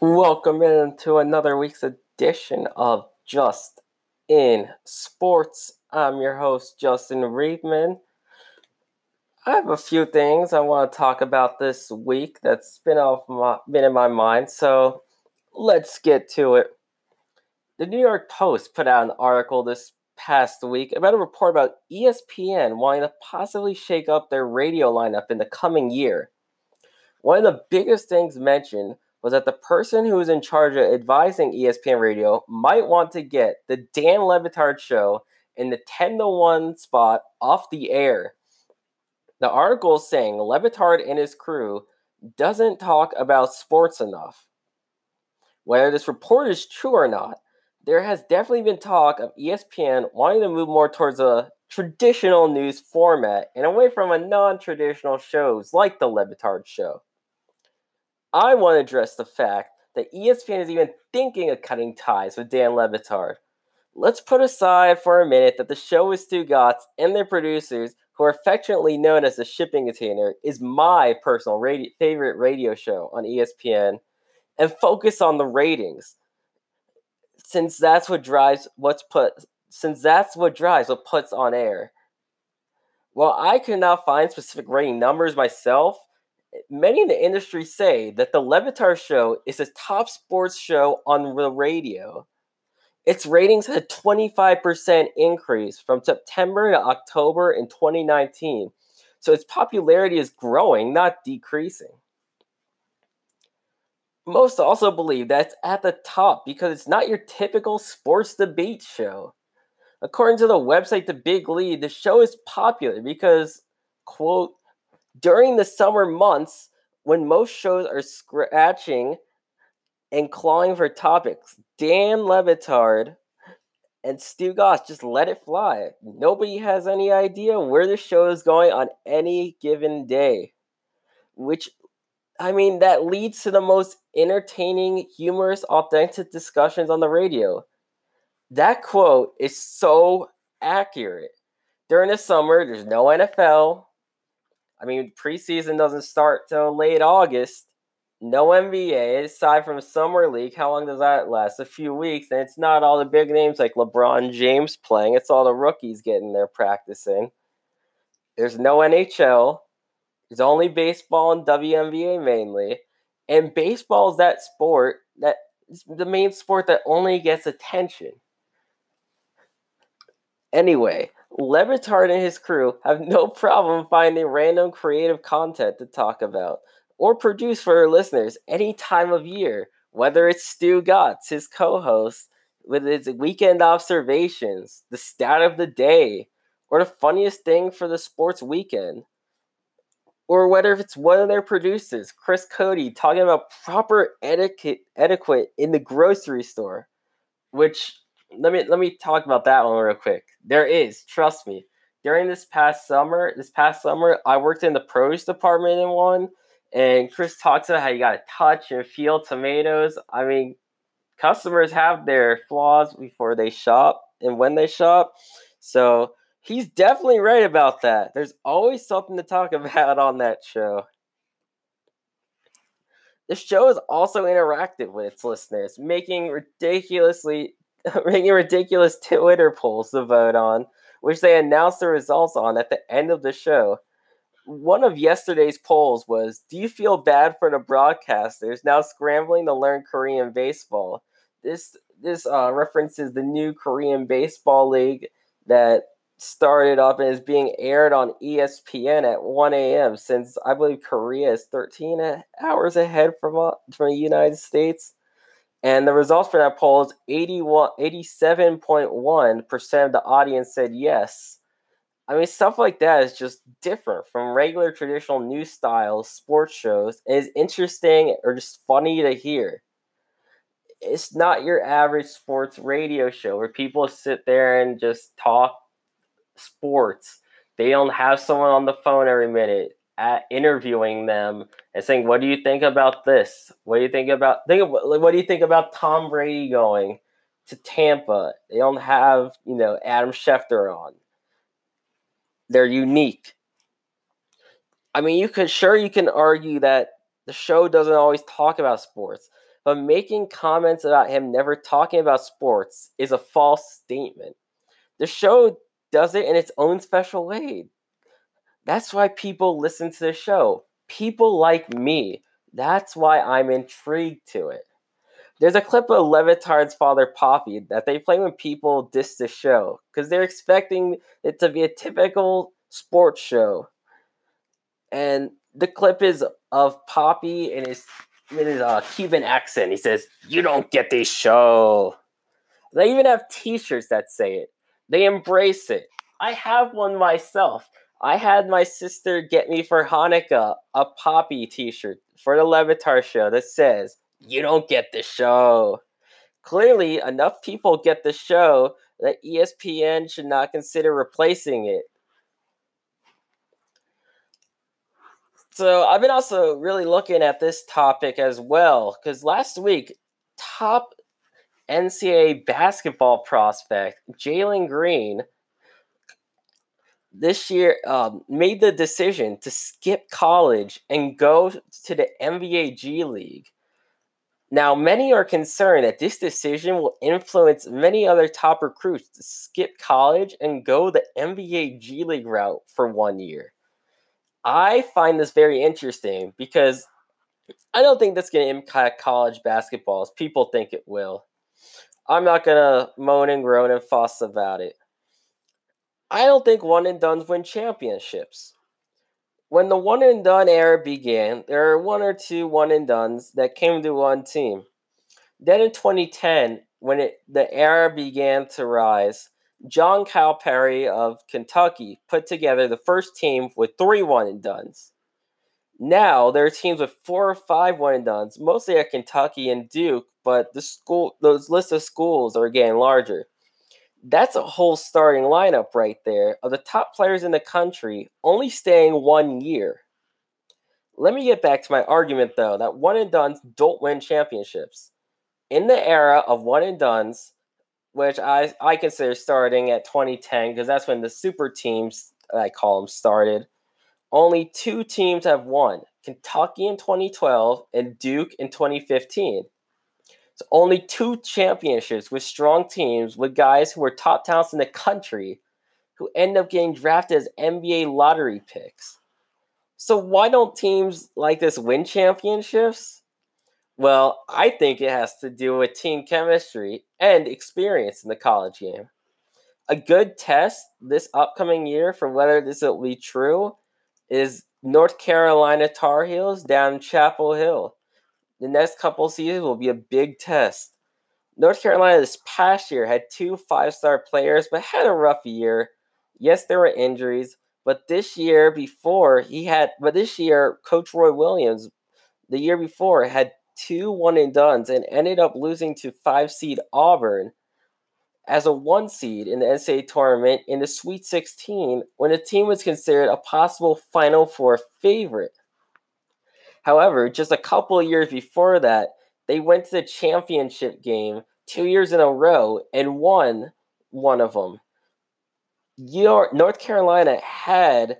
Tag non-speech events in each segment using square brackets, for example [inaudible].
Welcome into another week's edition of Just in Sports. I'm your host, Justin Reedman. I have a few things I want to talk about this week that's been off my, been in my mind. So let's get to it. The New York Post put out an article this past week about a report about ESPN wanting to possibly shake up their radio lineup in the coming year. One of the biggest things mentioned was that the person who is in charge of advising ESPN Radio might want to get the Dan Le Batard show in the 10 to 1 spot off the air. The article is saying Le Batard and his crew doesn't talk about sports enough. Whether this report is true or not, there has definitely been talk of ESPN wanting to move more towards a traditional news format and away from a non-traditional shows like the Le Batard show. I want to address the fact that ESPN is even thinking of cutting ties with Dan Le Batard. Let's put aside for a minute that the show with Stugotz and their producers, who are affectionately known as the Shipping Container, is my personal radio- favorite radio show on ESPN, and focus on the ratings, since that's what drives what's put. Since that's what drives what puts on air. While I could not find specific rating numbers myself, many in the industry say that the Le Batard show is the top sports show on the radio. Its ratings had a 25% increase from September to October in 2019. So its popularity is growing, not decreasing. Most also believe that's at the top because it's not your typical sports debate show. According to the website The Big Lead, the show is popular because, quote, during the summer months when most shows are scratching and clawing for topics, Dan Le and and Goss just let it fly. Nobody has any idea where the show is going on any given day. Which, I mean, that leads to the most entertaining, humorous, authentic discussions on the radio. That quote is so accurate. During the summer, there's no NFL, I mean, preseason doesn't start till late August. No NBA aside from summer league. How long does that last? A few weeks, and it's not all the big names like LeBron James playing. It's all the rookies getting there practicing. There's no NHL. There's only baseball and WNBA mainly, and baseball is that sport that is the main sport that only gets attention. Anyway, Le Batard and his crew have no [laughs] problem finding random creative content to talk about or produce for their listeners any time of year, whether it's Stugotz, his co host, with his weekend observations, the stat of the day, or the funniest thing for the sports weekend. Or whether it's one of their producers, Chris Cody, talking about proper etiquette, etiquette in the grocery store, which let me let me talk about that one real quick. There is, trust me. During this past summer, this past summer, I worked in the produce department in one, and Chris talks about how you got to touch and feel tomatoes. I mean, customers have their flaws before they shop and when they shop. So he's definitely right about that. There's always something to talk [laughs] about on that show. The show is also interactive with its listeners, making ridiculously [laughs] making ridiculous Twitter polls to vote on, which they announce the results on at the end of the show. One of yesterday's polls was Do you feel bad for the broadcasters now scrambling to learn Korean baseball? This this uh, references the new Korean Baseball League that started up and is being aired on ESPN at 1 a.m. since I believe Korea is 13 hours ahead from, uh, from the United States. And the results for that poll is 81, 87.1% of the audience said yes. I mean, stuff like that is just different from regular traditional news style sports shows. is interesting or just funny to hear. It's not your average sports radio show where people sit there and just talk sports. They don't have someone on the phone every minute at interviewing them and saying, "What do you think about this? What do you think about think of, what do you think about Tom Brady going to Tampa. They don't have, you know, Adam Schefter on. They're unique. I mean, you could sure you can argue that the show doesn't always talk about sports, but making comments about him never talking about sports is a false statement. The show does it in its own special way. That's why people listen to the show. People like me. That's why I'm intrigued to it. There's a clip of Le Batard's father, Poppy, that they play when people diss the show because they're expecting it to be a typical sports show. And the clip is of Poppy in his in his uh, Cuban accent. He says, "You don't get this show." They even have T-shirts that say it. They embrace it. I have one myself. I had my sister get me for Hanukkah a Poppy T-shirt for the Le Batard show that says, "You don't get the show." Clearly, enough people get the show that ESPN should not consider replacing it. So I've been also really looking at this topic as well because last week, top NCAA basketball prospect Jalen Green this year um, made the decision to skip college and go to the NBA G League. Now, many are concerned that this decision will influence many other top recruits to skip college and go the NBA G League route for one year. I find this very interesting because I don't think that's going to impact college basketball as people think it will. I'm not to moan and groan and fuss about it. I don't think one and dones win championships. When the one and done era began, there were one or two one and dones that came to one team. Then in 2010, when it, the era began to rise, John Calipari of Kentucky put together the first team with three one and dones. Now there are teams with four or five one and dones, mostly at Kentucky and Duke, but the school those list of schools are getting larger. That's a whole starting lineup right there of the top players in the country only staying one year. Let me get back to my argument though that one and dones don't win championships. In the era of one and dones, which I, I consider starting at 2010 because that's when the super teams, I call them, started. Only two teams have won Kentucky in 2012 and Duke in 2015. So only two championships with strong teams with guys who were top talents in the country who end up getting drafted as NBA lottery picks. So why don't teams like this win championships? Well, I think it has to do with team chemistry and experience in the college game. A good test this upcoming year for whether this will be true is North Carolina Tar Heels down Chapel Hill. The next couple seasons will be a big test. North Carolina this past year had two five star players, but had a rough year. Yes, there were injuries, but this year before he had, but this year, Coach Roy Williams, the year before, had two one and dones and ended up losing to five seed Auburn as a one seed in the NCAA tournament in the Sweet 16 when the team was considered a possible Final Four favorite. However, just a couple of years before that, they went to the championship game two years in a row and won one of them. North Carolina had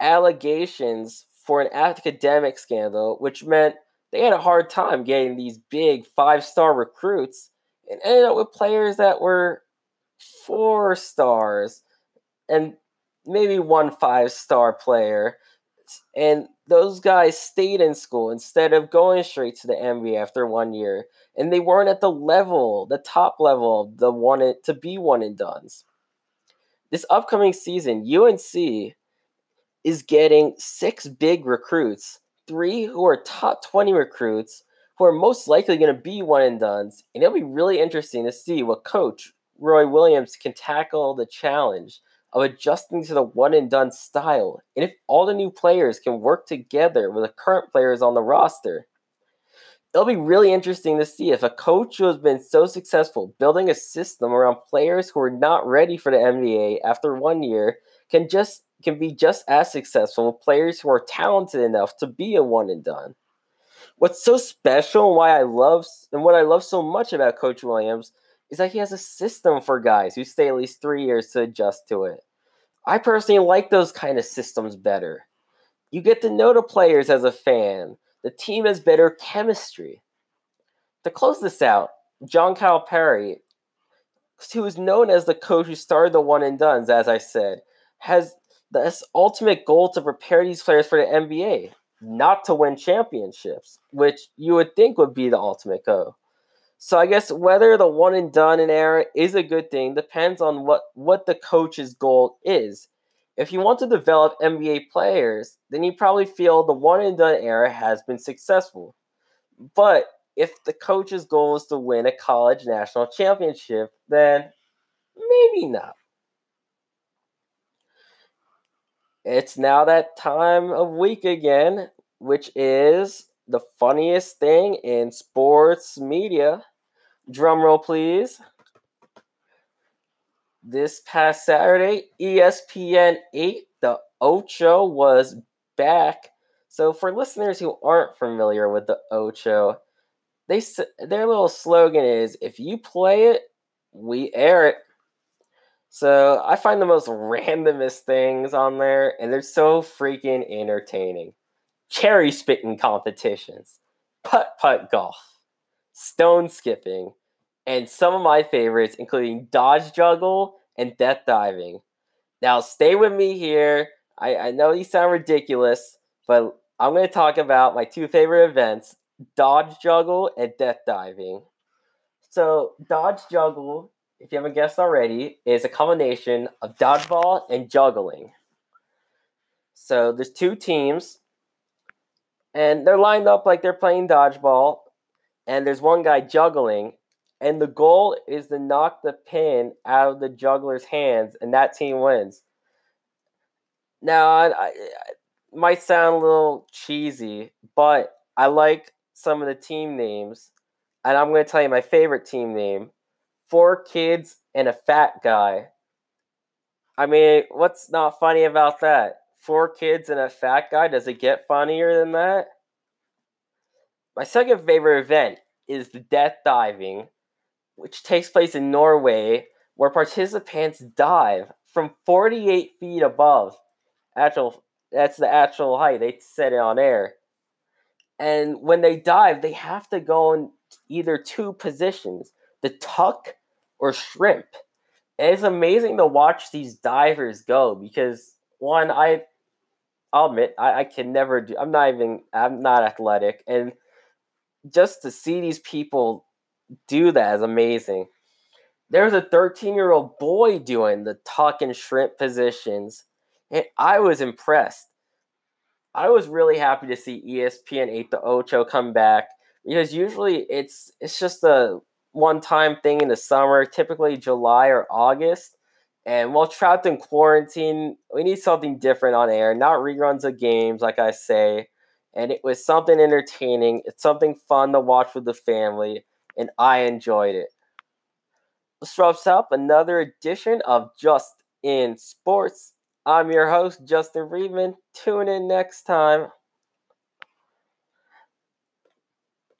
allegations for an academic scandal, which meant they had a hard time getting these big five star recruits and ended up with players that were four stars and maybe one five star player. And those guys stayed in school instead of going straight to the NBA after one year. And they weren't at the level, the top level, the one to be one and dones. This upcoming season, UNC is getting six big recruits three who are top 20 recruits who are most likely going to be one and dones. And it'll be really interesting to see what coach Roy Williams can tackle the challenge of adjusting to the one and done style. And if all the new players can work together with the current players on the roster, it'll be really interesting to see if a coach who has been so successful building a system around players who are not ready for the NBA after one year can just can be just as successful with players who are talented enough to be a one and done. What's so special and why I love and what I love so much about Coach Williams is that he has a system for guys who stay at least three years to adjust to it. I personally like those kind of systems better. You get to know the players as a fan. The team has better chemistry. To close this out, John Calipari, who is known as the coach who started the one and dones, as I said, has this ultimate goal to prepare these players for the NBA, not to win championships, which you would think would be the ultimate goal. So I guess whether the one and done in era is a good thing depends on what what the coach's goal is. If you want to develop NBA players, then you probably feel the one and done era has been successful. But if the coach's goal is to win a college national championship, then maybe not. It's now that time of week again, which is the funniest thing in sports media. Drum roll, please. This past Saturday, ESPN 8, the Ocho was back. So, for listeners who aren't familiar with the Ocho, they their little slogan is if you play it, we air it. So I find the most randomest things on there, and they're so freaking entertaining. Cherry spitting competitions, putt putt golf, stone skipping, and some of my favorites, including dodge juggle and death diving. Now, stay with me here. I, I know these sound ridiculous, but I'm going to talk about my two favorite events dodge juggle and death diving. So, dodge juggle, if you haven't guessed already, is a combination of dodgeball and juggling. So, there's two teams, and they're lined up like they're playing dodgeball, and there's one guy juggling, and the goal is to knock the pin out of the juggler's hands, and that team wins. Now, I, I, it might sound a little cheesy, but I like some of the team names, and I'm going to tell you my favorite team name Four Kids and a Fat Guy. I mean, what's not funny about that? Four kids and a fat guy. Does it get funnier than that? My second favorite event is the death diving, which takes place in Norway, where participants dive from 48 feet above. Actual, that's the actual height. They set it on air. And when they dive, they have to go in either two positions the tuck or shrimp. And it's amazing to watch these divers go because, one, I, I'll admit, I, I can never do, I'm not even, I'm not athletic. And just to see these people do that is amazing. There's a 13 year old boy doing the tuck and shrimp positions, and I was impressed. I was really happy to see ESPN 8 the Ocho come back because usually it's it's just a one time thing in the summer, typically July or August. And while trapped in quarantine, we need something different on air, not reruns of games, like I say. And it was something entertaining. It's something fun to watch with the family, and I enjoyed it. This wraps up another edition of Just in Sports. I'm your host, Justin Friedman. Tune in next time.